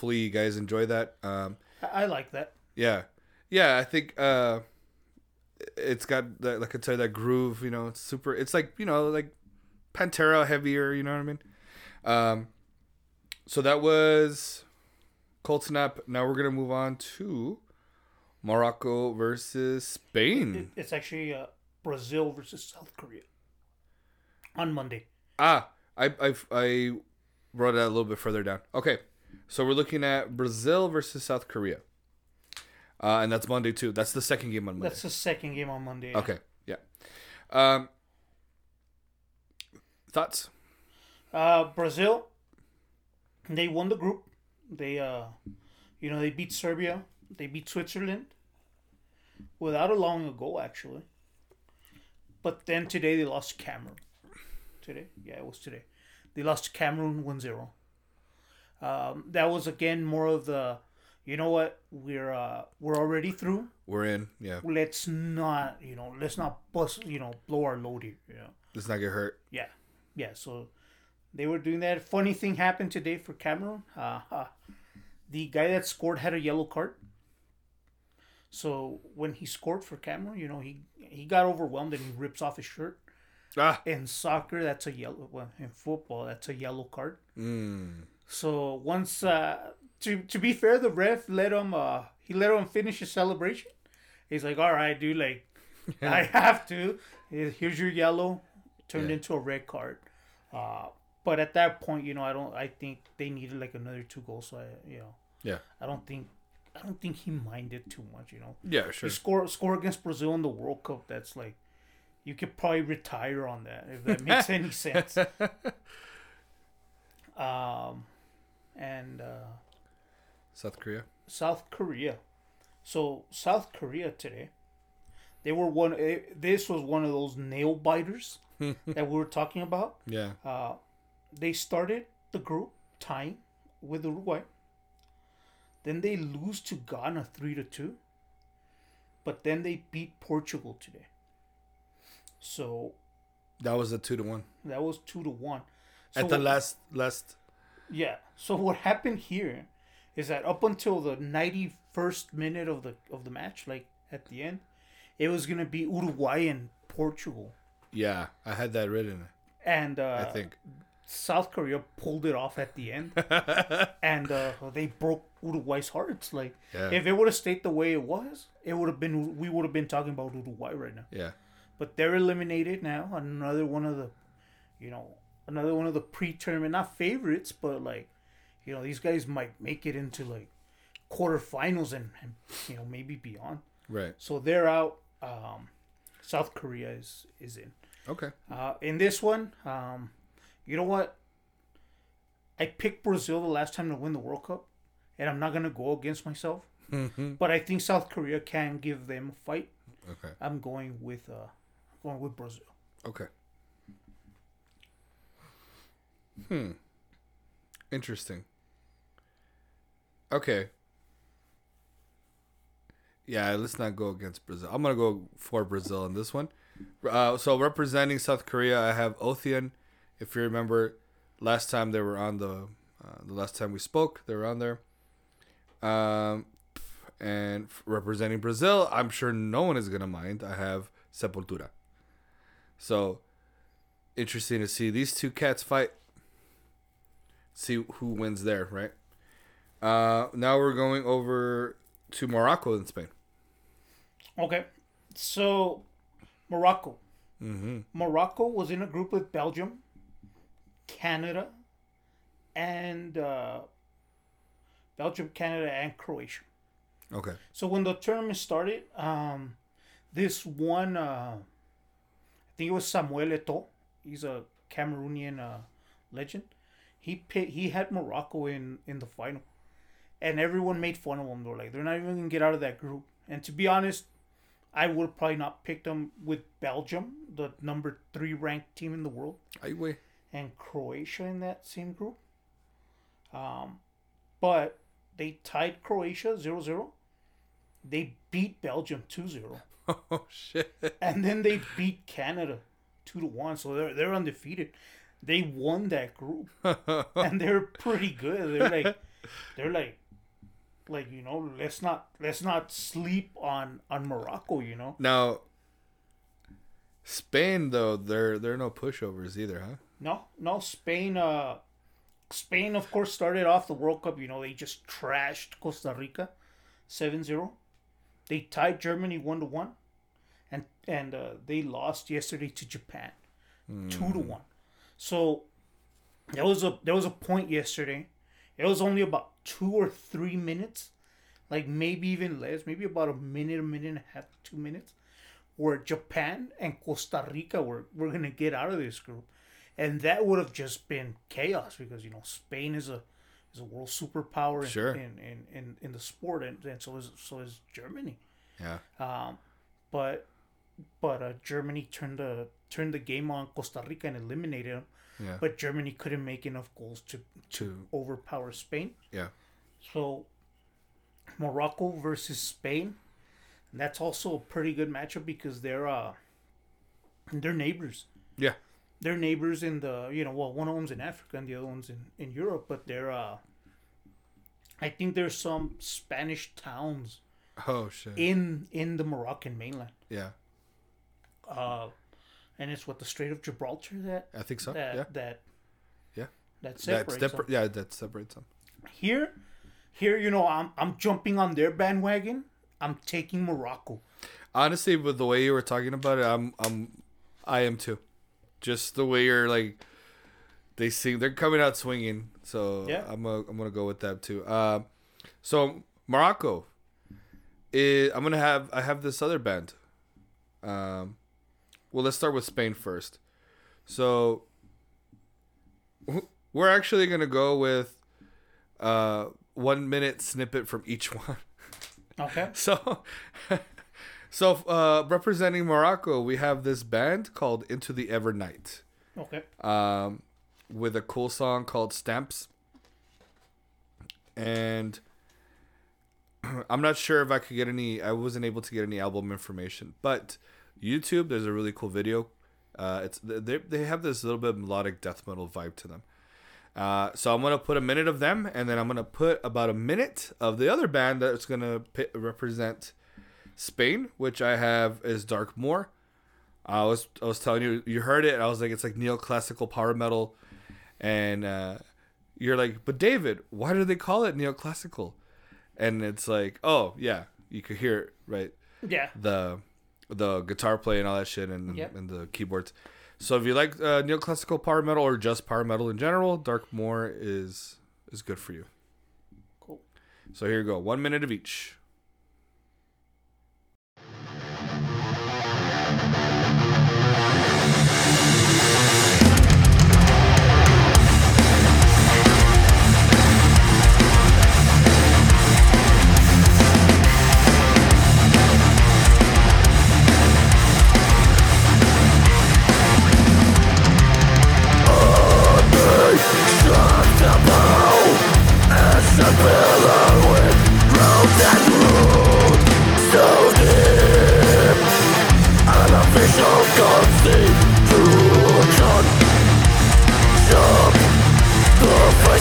Hopefully you guys enjoy that. Um, I, I like that. yeah, yeah. I think uh, it's got that, like I said, that groove. You know, it's super. It's like you know, like Pantera heavier. You know what I mean? Um, so that was Cold Snap. Now we're gonna move on to Morocco versus Spain. It, it's actually uh, Brazil versus South Korea on Monday. Ah, I I I wrote that a little bit further down. Okay, so we're looking at Brazil versus South Korea, uh, and that's Monday too. That's the second game on Monday. That's the second game on Monday. Okay, yeah. Um, thoughts? Uh, Brazil, they won the group. They, uh, you know, they beat Serbia. They beat Switzerland without allowing a goal, actually. But then today they lost Cameroon. Today? Yeah, it was today. They lost Cameroon 1 0. Um, that was, again, more of the, you know what, we're, uh, we're already through. We're in. Yeah, Let's not, you know, let's not bust, you know, blow our load here, you know. let's not get hurt. Yeah, yeah. So they were doing that. Funny thing happened today for Cameroon. Uh, uh, the guy that scored had a yellow card. So when he scored for Cameroon, you know he he got overwhelmed and he rips off his shirt. Ah, In soccer, that's a yellow. Well, in football, that's a yellow card. mm, So once, uh, to to be fair, the ref let him. Uh, he let him finish his celebration. He's like, "All right, dude. Like, I have to. Here's your yellow. Turned Yeah. into a red card." Uh, but at that point, you know, I don't. I think they needed like another two goals. So I, you know, yeah, I don't think. I don't think he minded too much. You know, yeah, sure. you score score against Brazil in the World Cup. That's like, you could probably retire on that if that makes any sense. Um, and uh, South Korea. South Korea. So South Korea today, they were one. eh, This was one of those nail biters that we were talking about. Yeah, Uh, they started the group tying with Uruguay. Then they lose to Ghana three to two. But then they beat Portugal today. So that was a two to one that was two to one. So at the what- last last. Yeah. So what happened here is that up until the ninety first minute of the of the match, like at the end, it was gonna be Uruguay and Portugal, Yeah, I had that written. and uh, I think. South Korea pulled it off at the end, and uh, they broke Uruguay's hearts. Like Yeah. if it would have stayed the way it was, it would have been we would have been talking about Uruguay right now. Yeah. But they're eliminated now. Another one of the, you know, another one of the pre-tournament not favorites, but like, you know, these guys might make it into like quarterfinals and, and you know maybe beyond. Right. So they're out. Um, South Korea is is in. Okay. Uh, in this one, um, you know what? I picked Brazil the last time to win the World Cup, and I'm not gonna go against myself. But I think South Korea can give them a fight. Okay. I'm going with uh, going with Brazil. Okay. Hmm. Interesting. Okay. Yeah, let's not go against Brazil. I'm gonna go for Brazil in this one. Uh, so representing South Korea, I have Oathean. If you remember, last time they were on the, uh, the last time we spoke, they were on there. Um, and representing Brazil, I'm sure no one is gonna mind. I have Sepultura. So interesting to see these two cats fight. See who wins there, right? Uh, now we're going over to Morocco and Spain. Okay, so Morocco. Mm-hmm. Morocco was in a group with Belgium, Canada, and uh, Belgium, Canada, and Croatia. Okay. So when the tournament started, um, this one, uh, I think it was Samuel Eto'o. He's a Cameroonian uh, legend. He picked, he had Morocco in in the final, and everyone made fun of them. They're like, they're not even gonna get out of that group. And to be honest, I would probably not pick them with Belgium, the number three ranked team in the world Ay, and Croatia in that same group. Um, but they tied Croatia 0-0. They beat Belgium 2-0. Oh shit. And then they beat Canada 2 to 1. So they're they're undefeated. They won that group. and they're pretty good. They're like they're like like you know, let's not let's not sleep on on Morocco, you know. Now, Spain though they're they're no pushovers either, huh? No, no, Spain. Uh, Spain, of course, started off the World Cup. You know, they just trashed Costa Rica, 7-0. They tied Germany one to one, and and uh, they lost yesterday to Japan, two to one. So there was a there was a point yesterday. It was only about two or three minutes, like maybe even less, maybe about a minute, a minute and a half, two minutes, where Japan and Costa Rica were, were gonna get out of this group, and that would have just been chaos because you know Spain is a is a world superpower in Sure. in, in, in, in the sport, and, and so is so is Germany. Yeah. Um, but but uh, Germany turned the turned the game on Costa Rica and eliminated them. Yeah. But Germany couldn't make enough goals to To overpower Spain. yeah. So Morocco versus Spain, and that's also a pretty good matchup because they're uh they're neighbors. Yeah. They're neighbors in the you know well one of them's in Africa and the other one's in in Europe, but they're uh I think there's some Spanish towns Oh shit. in in the Moroccan mainland. Yeah. Uh and it's what the Strait of Gibraltar that I think so. that yeah. that Yeah. that separates separ- yeah, that separates them. Here, here, you know, I'm I'm jumping on their bandwagon. I'm taking Morocco. Honestly, with the way you were talking about it, I'm I'm I am too. Just the way you're like they seem they're coming out swinging. So Yeah. I'm a, I'm gonna go with that too. Uh, so Morocco, is, I'm gonna have I have this other band. Um, well, let's start with Spain first. So we're actually gonna go with uh one minute snippet from each one. Okay. So, so uh, representing Morocco, we have this band called Into the Ever Night, Okay. um, with a cool song called Stamps. And I'm not sure if I could get any. I wasn't able to get any album information, but YouTube, there's a really cool video. Uh, it's they they have this little bit of melodic death metal vibe to them. Uh, so I'm gonna put a minute of them, and then I'm gonna put about a minute of the other band that's gonna pi represent Spain, which I have is Dark Moor. I was I was telling you, you heard it. I was like, it's like neoclassical power metal, and uh, you're like, but David, why do they call it neoclassical? and it's like, oh yeah, you could hear it right Yeah. the the guitar play and all that shit and, Yep. and the keyboards. So if you like uh, neoclassical power metal or just power metal in general, Dark Moor is is good for you. Cool. So here you go, one minute of each.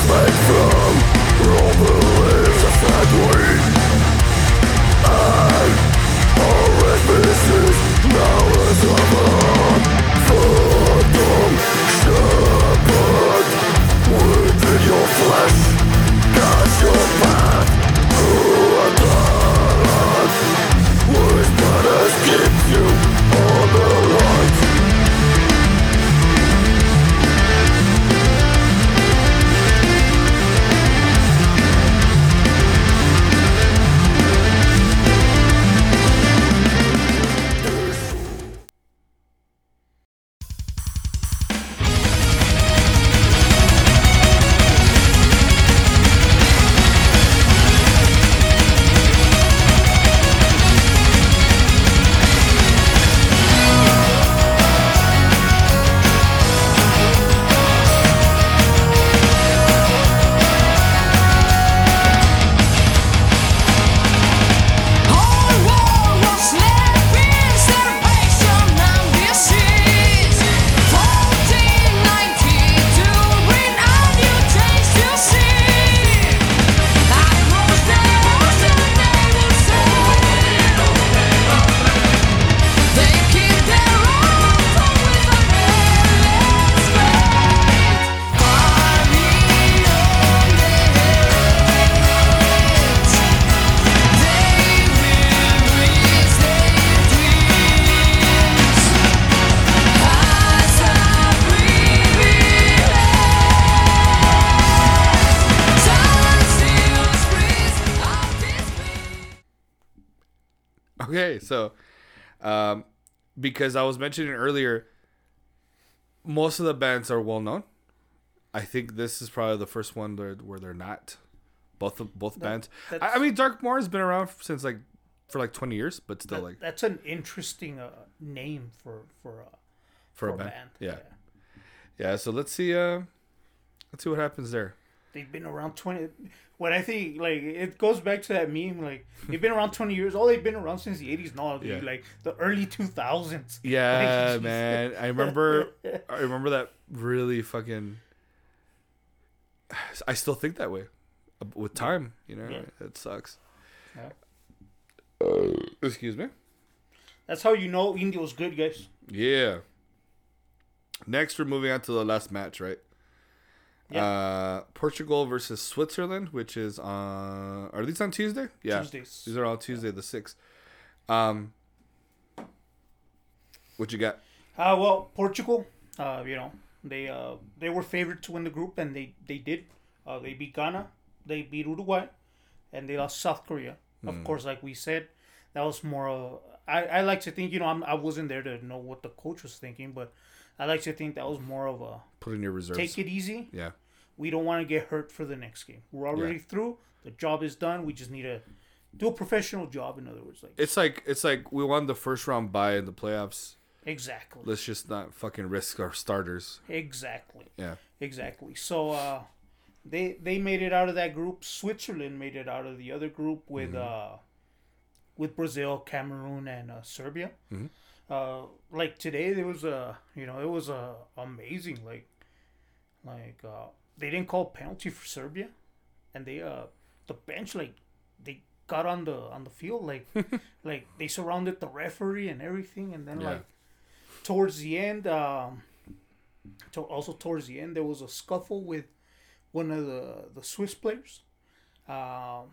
Thank them all the lives of that week And all because I was mentioning earlier, most of the bands are well known. I think this is probably the first one where, where they're not. Both of, both bands. I, I mean, Dark Moor has been around since like for like twenty years, but still That- like that's an interesting uh, name for for uh, for, for a band. Yeah. yeah, So let's see. Uh, let's see what happens there. They've been around twenty. What I think, like, it goes back to that meme. Like, they've been around twenty years. Oh, they've been around since the eighties. No, dude, Yeah. like the early two thousands. Yeah, man. I remember. I remember that really fucking. I still think that way, uh, with time. You know, Yeah. it sucks. Yeah. Excuse me. That's how you know Indio was good, guys. Yeah. Next, we're moving on to the last match, right? Uh, Portugal versus Switzerland, which is on. Are these on Tuesday? Yeah, Tuesdays. These are all Tuesday, the sixth. Um, what you got? Uh, well, Portugal, uh, you know, they uh, they were favored to win the group, and they they did. Uh, they beat Ghana, they beat Uruguay, and they lost South Korea. Of course, like we said, that was more. Uh, I I like to think, you know, I'm, I wasn't there to know what the coach was thinking, but I like to think that was more of a Put in your reserves. take it easy. Yeah. We don't want to get hurt for the next game. We're already Yeah. through. The job is done. We just need to do a professional job. In other words, like It's like it's like we won the first round bye in the playoffs. exactly, Let's just not fucking risk our starters. exactly. Yeah. Exactly. So uh, they they made it out of that group. Switzerland made it out of the other group with uh, with Brazil, Cameroon, and uh, Serbia. Uh, like today, there was a you know it was a amazing like like uh, they didn't call penalty for Serbia, and they uh the bench like they got on the on the field like like they surrounded the referee and everything, and then Yeah. like towards the end um to, also towards the end there was a scuffle with one of the the Swiss players. Um,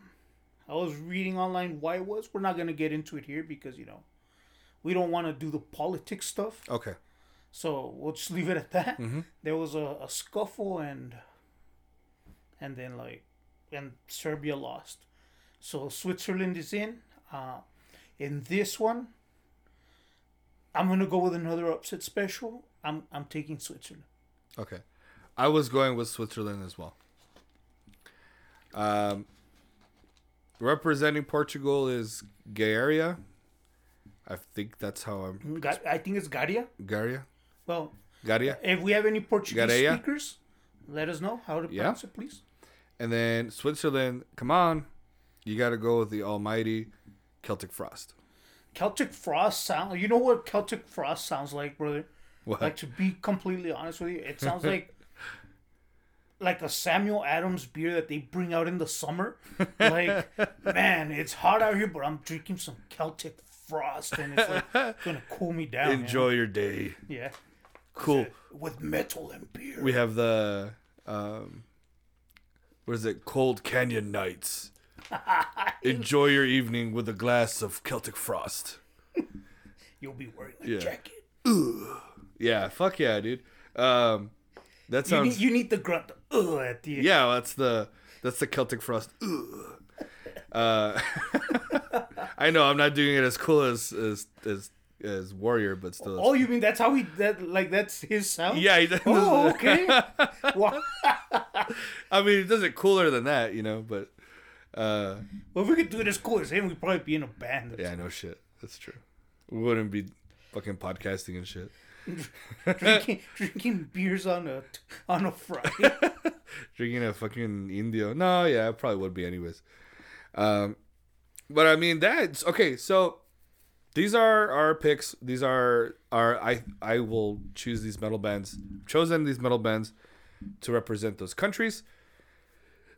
I was reading online why it was. We're not gonna get into it here because you know, we don't want to do the politics stuff. Okay. So we'll just leave it at that. There was a, a scuffle and and then like and Serbia lost. So Switzerland is in. Uh, in this one, I'm gonna go with another upset special. I'm I'm taking Switzerland. Okay. I was going with Switzerland as well. Um, representing Portugal is Gaia. I think that's how I'm. Mm, Ga- I think it's Garia. Garia. Well, Garia. if we have any Portuguese Gareia? speakers, let us know how to Yeah. pronounce it, please. And then Switzerland, come on. You got to go with the almighty Celtic Frost. Celtic Frost sound. You know what Celtic Frost sounds like, brother? What? Like to be completely honest with you, it sounds like like a Samuel Adams beer that they bring out in the summer. Like, man, it's hot out here, but I'm drinking some Celtic Frost, and it's like gonna cool me down. you? Enjoy your day. yeah, Cool. with metal and beer. We have the um, what is it? Cold Canyon Nights. Enjoy your evening with a glass of Celtic Frost. You'll be wearing a Yeah. jacket. Yeah, fuck yeah, dude. Um, that You sounds need, you need the grunt uh, at the end. yeah. That's the that's the Celtic Frost. Ugh. Uh, I know I'm not doing it as cool as as as, as Warrior, but still. Oh, you mean that's how he that like that's his sound? yeah, he does. Oh, okay. I mean, it does it cooler than that, you know. But uh, well, if we could do it as cool as him, we'd probably be in a band. yeah, no shit. That's true. We wouldn't be fucking podcasting and shit. drinking, drinking beers on a on a Friday. drinking a fucking Indio. No, yeah, it probably would be anyways. Um, but I mean that's okay. So these are our picks. These are our I I will choose these metal bands. Chosen these metal bands to represent those countries.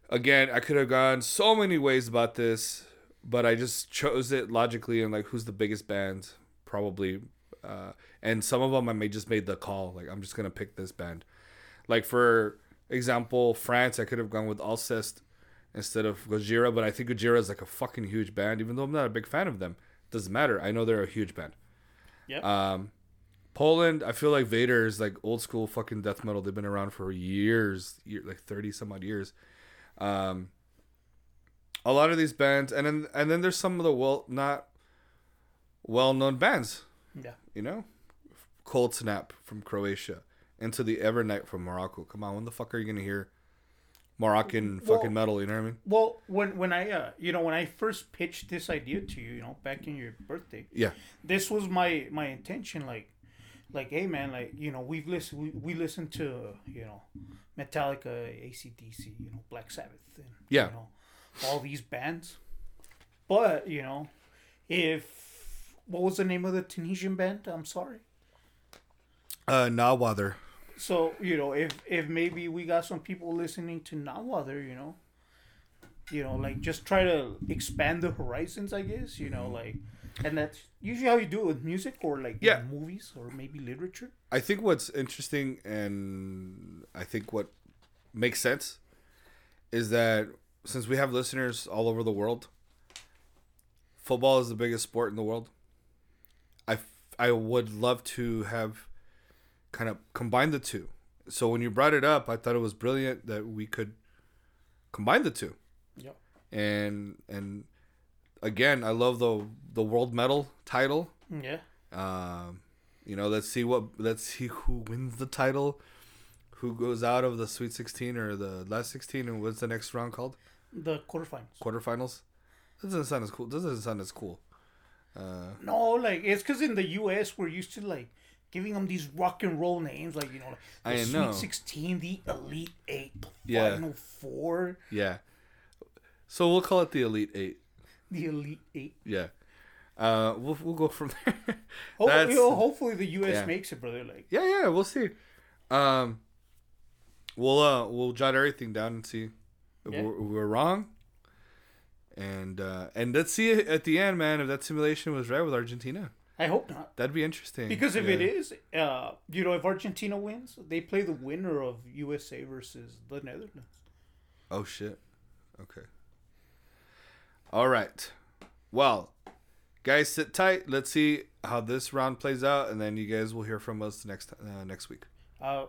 Again, I could have gone so many ways about this, but I just chose it logically and like who's the biggest band probably. Uh, and some of them I may just made the call like I'm just gonna pick this band. Like for example, France, I could have gone with Alcest instead of Gojira, but I think Gojira is like a fucking huge band, even though I'm not a big fan of them. It Doesn't matter. I know they're a huge band. Yeah. Um, Poland, I feel like Vader is like old school fucking death metal. They've been around for years, year, like thirty some odd years. Um, a lot of these bands, and then and then there's some of the well not well known bands. yeah. You know, Cold Snap from Croatia, Into the Evernight from Morocco. Come on, when the fuck are you gonna hear Moroccan Well- fucking metal? You know what I mean? Well, when when I uh, you know when I first pitched this idea to you, you know, back in your birthday, Yeah, this was my my intention. Like, like, hey man, like you know, we've listened we, we listened to you know, Metallica, ACDC, you know, Black Sabbath, and Yeah. you know, all these bands. But you know, if what was the name of the Tunisian band? I'm sorry. uh, Nawather. So you know, if if maybe we got some people listening to Nawather, you know, you know, like just try to expand the horizons, I guess. You know, mm-hmm. like, and that's usually how you do it with music or like Yeah. movies or maybe literature. I think what's interesting and I think what makes sense is that since we have listeners all over the world, football is the biggest sport in the world. I, f- I would love to have kind of combined the two. So when you brought it up, I thought it was brilliant that we could combine the two. Yeah. And and again, I love the the world medal title. Yeah. Um, you know, let's see what let's see who wins the title, who goes out of the Sweet 16 or the last 16, and what's the next round called? The quarterfinals. Quarterfinals. Doesn't sound as cool. Doesn't sound as cool. Uh, No, like it's because in the U.S. we're used to like giving them these rock and roll names, like you know, like the Sweet know. Sixteen, the Elite Eight, the Yeah. Final Four, yeah. So we'll call it the Elite Eight. the Elite Eight. Yeah. Uh, we'll we'll go from there. Ho- That's- you know, hopefully the U.S. yeah. makes it, brother. Like, yeah, yeah, we'll see. Um, we'll uh we'll jot everything down and see if Yeah. we're, we're wrong. And uh, and let's see at the end, man, if that simulation was right with Argentina. I hope not. That'd be interesting. Because if Yeah. it is, uh, you know, if Argentina wins, they play the winner of USA versus the Netherlands. Oh shit. Okay. All right. Well, guys, sit tight. Let's see how this round plays out, and then you guys will hear from us next uh, next week. Uh,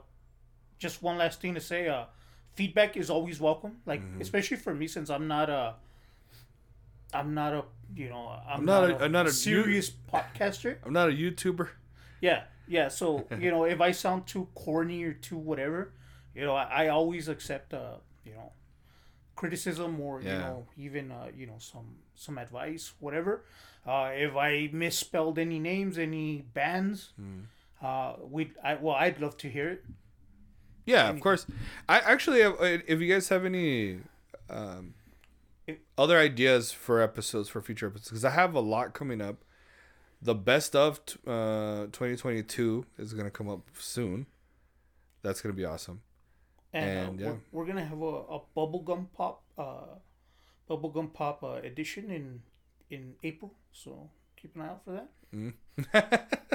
just one last thing to say. Uh, feedback is always welcome. Like Mm-hmm. especially for me, since I'm not a, I'm not a, you know, I'm, not not, a- a, I'm not a- serious podcaster. I'm not a YouTuber. Yeah, yeah. So you know, if I sound too corny or too whatever, you know, I, I always accept, uh, you know, criticism or you know, even uh, you know, some some advice, whatever. Uh, if I misspelled any names, any bands, Hmm. uh, we, I well, I'd love to hear it. Yeah, of course. I actually, have, if you guys have any um, other ideas for episodes for future episodes, because I have a lot coming up. The best of uh, 2022 is gonna come up soon. That's gonna be awesome. And, And, uh, yeah. we're, we're gonna have a, a bubblegum pop, uh, bubblegum pop uh, edition in in April. So keep an eye out for that.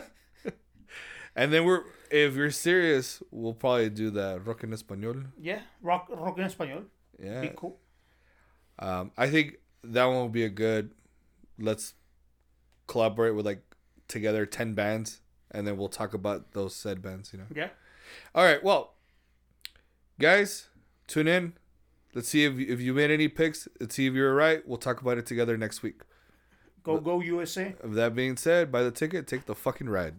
And then we're, if you're serious, we'll probably do the rock en español. Yeah, rock rock en español. Yeah. Be cool. Um, I think that one will be a good. Let's collaborate with like together ten bands, and then we'll talk about those said bands. You know. Yeah. All right. Well, guys, tune in. Let's see if if you made any picks. Let's see if you're right. We'll talk about it together next week. Go go USA. That being said, buy the ticket, take the fucking ride.